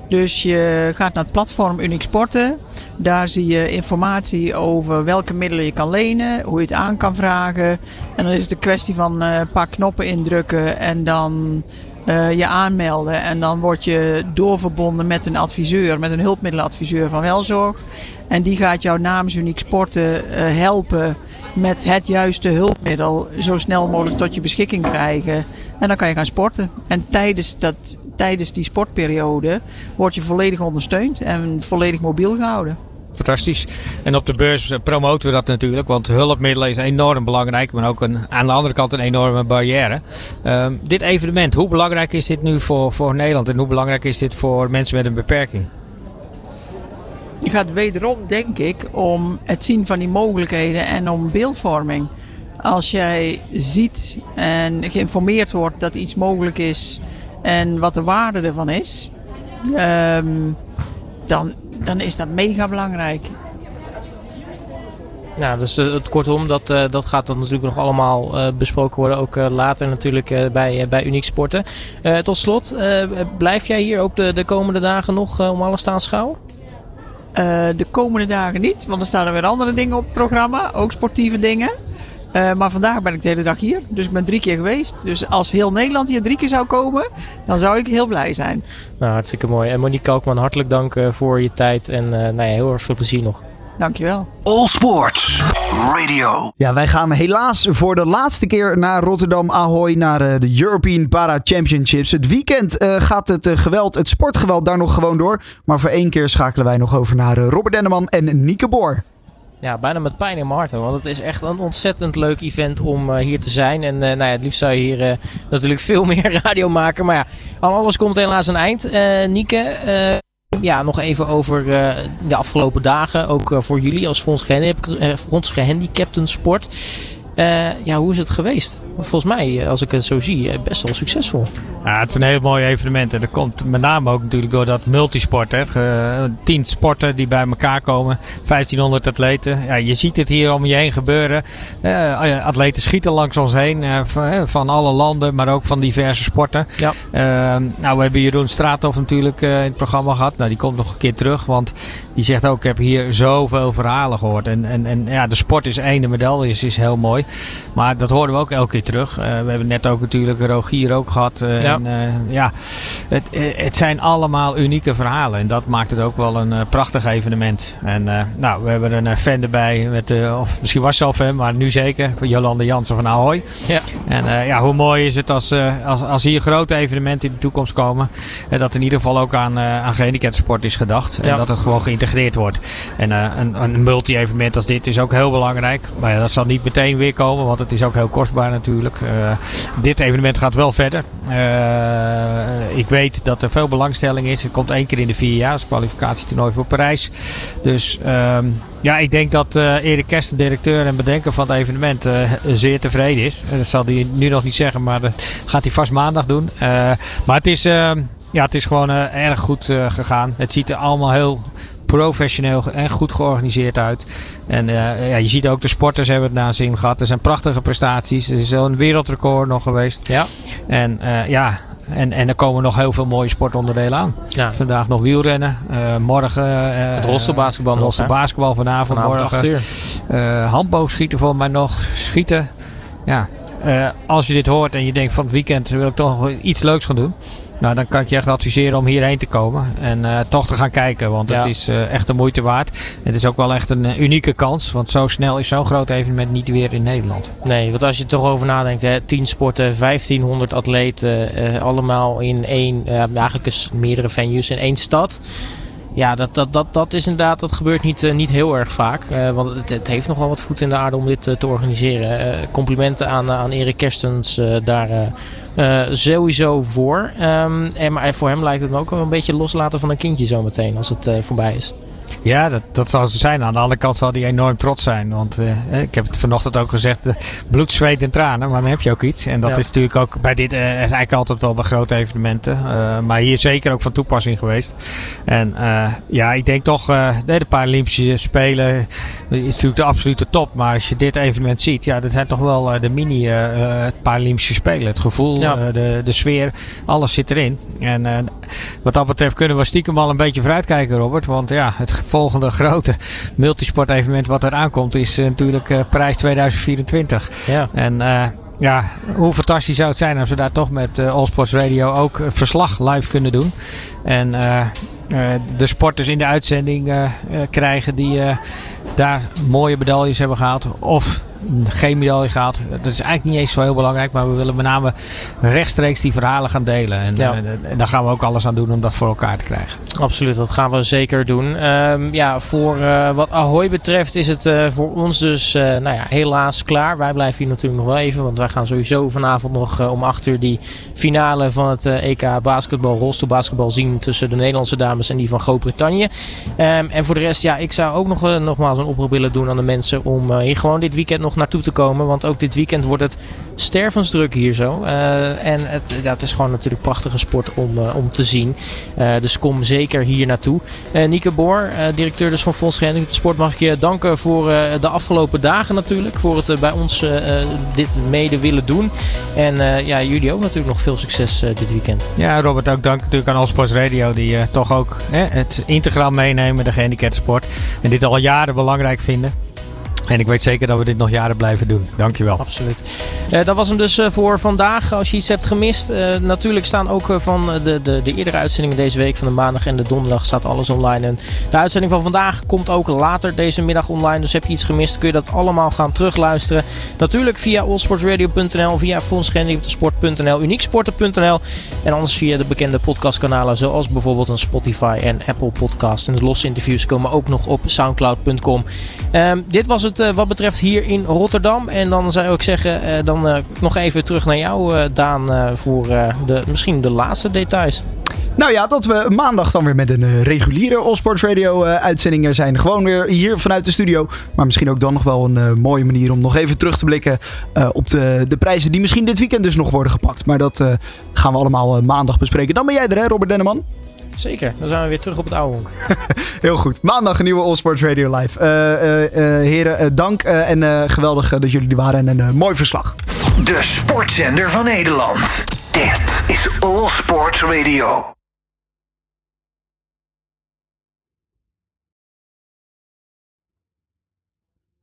Dus je gaat naar het platform Uniek Sporten. Daar zie je informatie over welke middelen je kan lenen, hoe je het aan kan vragen. En dan is het een kwestie van een paar knoppen indrukken en dan uh, je aanmelden. En dan word je doorverbonden met een adviseur, met een hulpmiddeladviseur van Welzorg. En die gaat jou namens Uniek Sporten uh, helpen met het juiste hulpmiddel zo snel mogelijk tot je beschikking krijgen. En dan kan je gaan sporten. En tijdens, dat, tijdens die sportperiode word je volledig ondersteund en volledig mobiel gehouden fantastisch. En op de beurs promoten we dat natuurlijk, want hulpmiddelen is enorm belangrijk, maar ook een, aan de andere kant een enorme barrière. Uh, dit evenement, hoe belangrijk is dit nu voor, voor Nederland en hoe belangrijk is dit voor mensen met een beperking? Het gaat wederom, denk ik, om het zien van die mogelijkheden en om beeldvorming. Als jij ziet en geïnformeerd wordt dat iets mogelijk is en wat de waarde ervan is, um, dan, dan is dat mega belangrijk. Ja, dus uh, het, kortom, dat, uh, dat gaat dan natuurlijk nog allemaal uh, besproken worden. Ook later natuurlijk bij, bij Uniek Sporten. tot slot, blijf jij hier ook de, de komende dagen nog om alles te aanschouwen? de komende dagen niet, want er staan er weer andere dingen op het programma. Ook sportieve dingen. Uh, maar vandaag ben ik de hele dag hier. Dus ik ben drie keer geweest. Dus als heel Nederland hier drie keer zou komen, dan zou ik heel blij zijn. Nou, hartstikke mooi. En Monique Kalkman, hartelijk dank uh, voor je tijd. En uh, nou ja, heel erg veel plezier nog. Dankjewel. All Sports Radio. Ja, wij gaan helaas voor de laatste keer naar Rotterdam Ahoy, naar de European Para Championships. Het weekend gaat het geweld, het sportgeweld daar nog gewoon door. Maar voor één keer schakelen wij nog over naar Robert Denneman en Nieke Boor ja, bijna met pijn in mijn hart. Want het is echt een ontzettend leuk event om uh, hier te zijn. En uh, nou ja, het liefst zou je hier uh, natuurlijk <laughs> veel meer radio maken. Maar ja, alles komt helaas een eind. Nieke, ja, nog even over de afgelopen dagen. Ook voor jullie als Fonds Gehandicapten Sport. Ja, hoe is het geweest? volgens mij, als ik het zo zie, best wel succesvol. Ja, het is een heel mooi evenement. En dat komt met name ook natuurlijk door dat multisport. Hè. tien sporten die bij elkaar komen. 1500 atleten. Ja, je ziet het hier om je heen gebeuren. Uh, atleten schieten langs ons heen. Uh, van, alle landen, maar ook van diverse sporten. Ja. Uh, nou, we hebben Jeroen Straathoff natuurlijk in het programma gehad. Nou, die komt nog een keer terug. Want die zegt ook, ik heb hier zoveel verhalen gehoord. En, en, en ja, de sport is één, de medaille is, is heel mooi. Maar dat horen we ook elke keer terug. we hebben net ook natuurlijk Rogier ook gehad. Ja. En, uh, ja, het, het zijn allemaal unieke verhalen. En dat maakt het ook wel een prachtig evenement. En nou, we hebben een fan erbij. Met, of misschien was ze al fan, maar nu zeker. Jolande Jansen van Ahoy. Ja. En ja, hoe mooi is het als, als, als hier grote evenementen in de toekomst komen. En dat in ieder geval ook aan, aan gehandicaptensport is gedacht. Ja. En dat het gewoon geïntegreerd wordt. En een, een multi-evenement als dit is ook heel belangrijk. Maar ja, dat zal niet meteen weer komen, want het is ook heel kostbaar natuurlijk. dit evenement gaat wel verder. Ik weet dat er veel belangstelling is. Het komt één keer in de vier jaar als kwalificatietoernooi voor Parijs. Dus uh, ja, ik denk dat uh, Erik Kersten, directeur en bedenker van het evenement, uh, zeer tevreden is. Dat zal hij nu nog niet zeggen, maar dat gaat hij vast maandag doen. maar het is, ehm, ja, het is gewoon erg goed gegaan. Het ziet er allemaal heel professioneel en goed georganiseerd uit. En uh, ja, je ziet ook de sporters hebben het na zin gehad. Er zijn prachtige prestaties. Er is een wereldrecord nog geweest. Ja. En uh, ja, en, en er komen nog heel veel mooie sportonderdelen aan. Ja. Vandaag nog wielrennen. Uh, morgen... Uh, het rolstoelbasketbal basketbal vanavond. vanavond morgen. Uh, handboogschieten voor mij nog. Schieten. Ja, eh, als je dit hoort en je denkt van het weekend wil ik toch nog iets leuks gaan doen. Nou, dan kan ik je echt adviseren om hierheen te komen. En eh, toch te gaan kijken. Want het is eh, echt de moeite waard. Het is ook wel echt een eh, unieke kans. Want zo snel is zo'n groot evenement niet weer in Nederland. Nee, want als je er toch over nadenkt, hè, 10 sporten, 1500 atleten, allemaal in één, eigenlijk is meerdere venues in één stad. Ja, dat, dat, dat, dat is inderdaad, dat gebeurt niet, eh, niet heel erg vaak. Eh, want het, het heeft nogal wat voet in de aarde om dit eh, te organiseren. Complimenten aan, aan Erik Kerstens daar sowieso voor. Ehm, en, maar voor hem lijkt het me ook wel een beetje loslaten van een kindje zometeen als het voorbij is. Ja, dat, dat zal zo zijn. Aan de andere kant zal hij enorm trots zijn. Want eh, ik heb het vanochtend ook gezegd: eh, bloed, zweet en tranen. Maar dan heb je ook iets. En dat Ja. is natuurlijk ook bij dit, eh, is eigenlijk altijd wel bij grote evenementen. Eh, maar hier zeker ook van toepassing geweest. En eh, ja, ik denk toch, eh, nee, de Paralympische Spelen is natuurlijk de absolute top. Maar als je dit evenement ziet, ja, dat zijn toch wel eh, de mini eh, eh, Paralympische Spelen. Het gevoel, Ja. eh, de, de sfeer, alles zit erin. En eh, wat dat betreft kunnen we stiekem al een beetje vooruitkijken, Robert. Want ja, het volgende grote multisport-evenement wat er aankomt is eh, natuurlijk eh, Parijs 2024. Ja. En eh, ja, hoe fantastisch zou het zijn als we daar toch met eh All Sports Radio ook verslag live kunnen doen. En de sporters in de uitzending krijgen die daar mooie medailles hebben gehaald. Of geen medaille gehaald. Dat is eigenlijk niet eens zo heel belangrijk. Maar we willen met name rechtstreeks die verhalen gaan delen. En, Ja. eh, en daar gaan we ook alles aan doen om dat voor elkaar te krijgen. Absoluut, dat gaan we zeker doen. Ehm, ja, voor eh, wat Ahoy betreft is het eh, voor ons dus nou ja, helaas klaar. Wij blijven hier natuurlijk nog wel even, want wij gaan sowieso vanavond nog om 8 uur die finale van het EK basketbal, rolstoelbasketbal zien tussen de Nederlandse dames en die van Groot-Brittannië. Ehm, en voor de rest, ja, ik zou ook nog nogmaals een oproep willen doen aan de mensen om hier gewoon dit weekend nog naartoe te komen. Want ook dit weekend wordt het stervensdruk hier zo. Eh, en het, is gewoon natuurlijk prachtige sport om, eh, om te zien. Eh, dus kom zeker hier naartoe. Nieke Boor, directeur dus van Fonds Sport, mag ik je danken voor de afgelopen dagen natuurlijk. Voor het bij ons dit mede willen doen. En ja, jullie ook natuurlijk nog veel succes dit weekend. Ja, Robert, ook dank natuurlijk aan All Sports Radio. Die toch ook het integraal meenemen, de gehandicapten sport. En dit al jaren belangrijk vinden. En ik weet zeker dat we dit nog jaren blijven doen. Dankjewel. Absoluut. Eh, dat was hem dus eh, voor vandaag. Als je iets hebt gemist, eh, natuurlijk staan ook van de, de, de eerdere uitzendingen deze week van de maandag en de donderdag staat alles online. En de uitzending van vandaag komt ook later deze middag online. Dus heb je iets gemist, kun je dat allemaal gaan terugluisteren. Natuurlijk via allsportsradio.nl, via fondsgehandicaptensport.nl, unieksporten.nl en anders via de bekende podcastkanalen zoals bijvoorbeeld een Spotify en Apple podcast. En de losse interviews komen ook nog op soundcloud.com. Ehm, dit was het eh, wat betreft hier in Rotterdam. En dan zou ik zeggen, eh, dan eh, nog even terug naar jou, Daan, voor de, misschien de laatste details. Nou ja, dat we maandag dan weer met een reguliere Allsports Radio uitzending zijn. Gewoon weer hier vanuit de studio. Maar misschien ook dan nog wel een mooie manier om nog even terug te blikken op de, de prijzen die misschien dit weekend dus nog worden gepakt. Maar dat gaan we allemaal maandag bespreken. Dan ben jij er hè, Robert Denneman? Zeker, dan zijn we weer terug op het oude honk. <laughs> Heel goed. Maandag een nieuwe Allsports Radio Live. Eh, eh, eh, heren, dank en geweldig dat jullie er waren en een mooi verslag. De sportzender van Nederland. Dit is All Sports Radio.